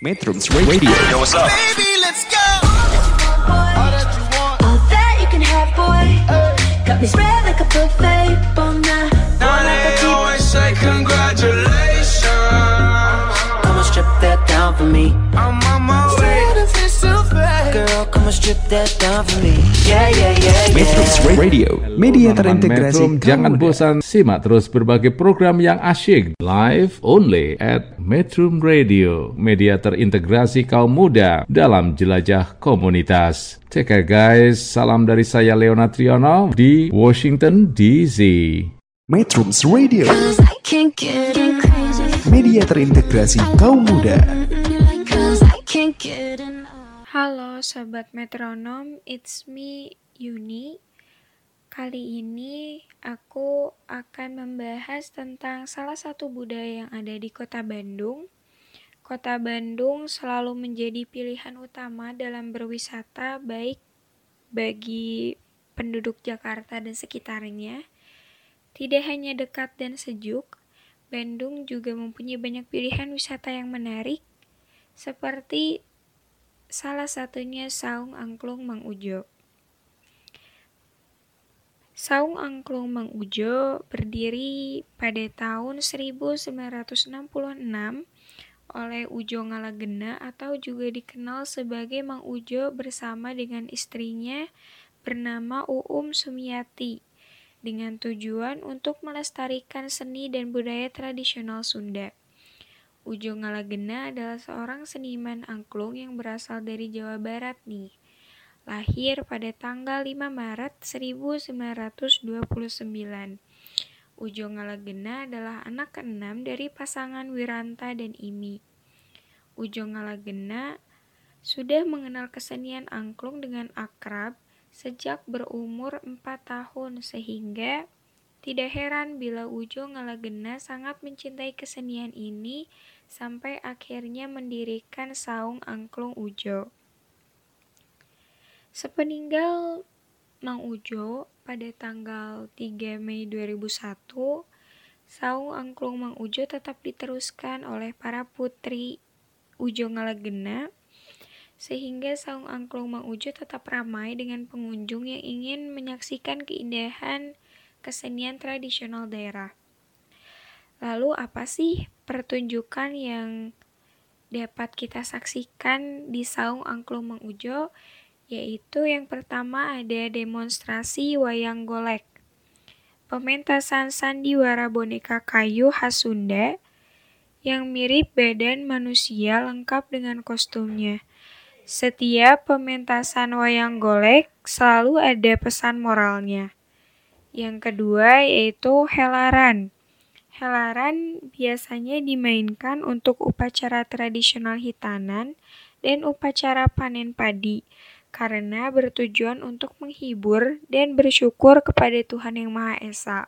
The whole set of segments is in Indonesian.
Metrums Radio. Yo, what's up? Baby, let's go. All that you want. All that you can have, boy. Got me spread like a buffet all yeah. Radio. Media terintegrasi. Jangan bosan simak terus berbagai program yang asyik live only at Metrum Radio, media terintegrasi kaum muda dalam jelajah komunitas. Take care guys, salam dari saya Leona Triono di Washington DC. Metrums Radio. Cause I can't get crazy. Media terintegrasi kaum muda. Halo Sobat Metronom, it's me Yuni. Kali ini aku akan membahas tentang salah satu budaya yang ada di kota Bandung. Kota Bandung selalu menjadi pilihan utama dalam berwisata baik bagi penduduk Jakarta dan sekitarnya. Tidak hanya dekat dan sejuk, Bandung juga mempunyai banyak pilihan wisata yang menarik seperti Salah satunya Saung Angklung Mang Ujo. Saung Angklung Mang Ujo berdiri pada tahun 1966 oleh Ujo Ngalagena atau juga dikenal sebagai Mang Ujo bersama dengan istrinya bernama Uum Sumiati dengan tujuan untuk melestarikan seni dan budaya tradisional Sunda. Ujo Ngalagena adalah seorang seniman angklung yang berasal dari Jawa Barat nih. Lahir pada tanggal 5 Maret 1929. Ujo Ngalagena adalah anak keenam dari pasangan Wiranta dan Imi. Ujo Ngalagena sudah mengenal kesenian angklung dengan akrab sejak berumur 4 tahun sehingga tidak heran bila Ujo Ngalagena sangat mencintai kesenian ini sampai akhirnya mendirikan Saung Angklung Ujo. Sepeninggal Mang Ujo pada tanggal 3 Mei 2001, Saung Angklung Mang Ujo tetap diteruskan oleh para putri Ujo Ngalagena sehingga Saung Angklung Mang Ujo tetap ramai dengan pengunjung yang ingin menyaksikan keindahan kesenian tradisional daerah. Lalu apa sih pertunjukan yang dapat kita saksikan di Saung Angklung Mang Ujo? Yaitu yang pertama ada demonstrasi wayang golek. Pementasan sandiwara boneka kayu khas Sunda yang mirip badan manusia lengkap dengan kostumnya. Setiap pementasan wayang golek selalu ada pesan moralnya. Yang kedua yaitu helaran. Helaran biasanya dimainkan untuk upacara tradisional hitanan dan upacara panen padi karena bertujuan untuk menghibur dan bersyukur kepada Tuhan Yang Maha Esa.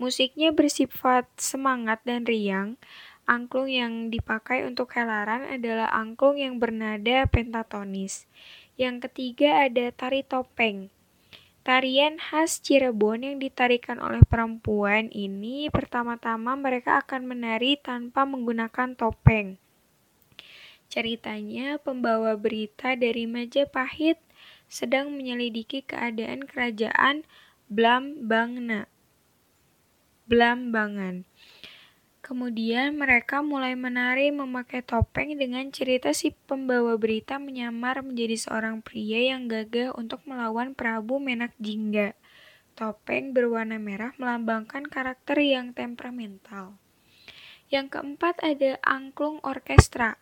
Musiknya bersifat semangat dan riang. Angklung yang dipakai untuk helaran adalah angklung yang bernada pentatonis. Yang ketiga ada tari topeng. Tarian khas Cirebon yang ditarikan oleh perempuan ini pertama-tama mereka akan menari tanpa menggunakan topeng. Ceritanya pembawa berita dari Majapahit sedang menyelidiki keadaan kerajaan Blambangna. Blambangan. Kemudian mereka mulai menari memakai topeng dengan cerita si pembawa berita menyamar menjadi seorang pria yang gagah untuk melawan Prabu Menak Jingga. Topeng berwarna merah melambangkan karakter yang temperamental. Yang keempat ada angklung orkestra.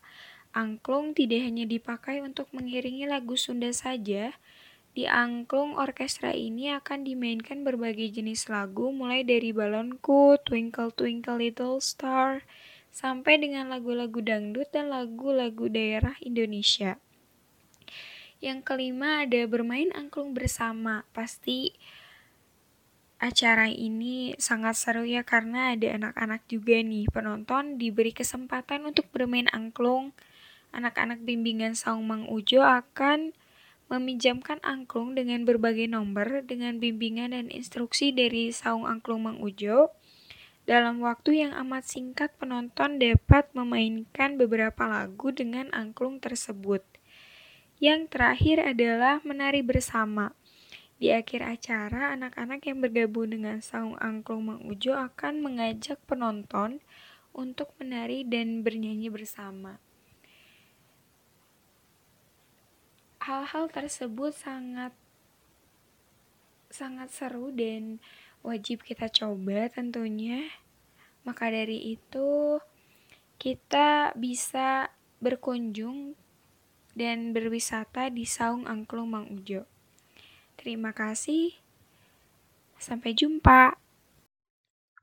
Angklung tidak hanya dipakai untuk mengiringi lagu Sunda saja, di angklung orkestra ini akan dimainkan berbagai jenis lagu mulai dari balonku, Twinkle Twinkle Little Star, sampai dengan lagu-lagu dangdut dan lagu-lagu daerah Indonesia. Yang kelima ada bermain angklung bersama. Pasti acara ini sangat seru ya karena ada anak-anak juga nih. Penonton diberi kesempatan untuk bermain angklung. Anak-anak bimbingan Saung Mang Ujo akan meminjamkan angklung dengan berbagai nomor dengan bimbingan dan instruksi dari Saung Angklung Mang Ujo. Dalam waktu yang amat singkat, penonton dapat memainkan beberapa lagu dengan angklung tersebut. Yang terakhir adalah menari bersama. Di akhir acara, anak-anak yang bergabung dengan saung angklung Mang Ujo akan mengajak penonton untuk menari dan bernyanyi bersama. Hal-hal tersebut sangat sangat seru dan wajib kita coba tentunya. Maka dari itu, kita bisa berkunjung dan berwisata di Saung Angklung Mang Ujo. Terima kasih. Sampai jumpa.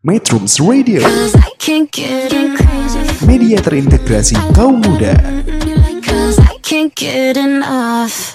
Metrums Radio, media terintegrasi kaum muda. Can't get enough.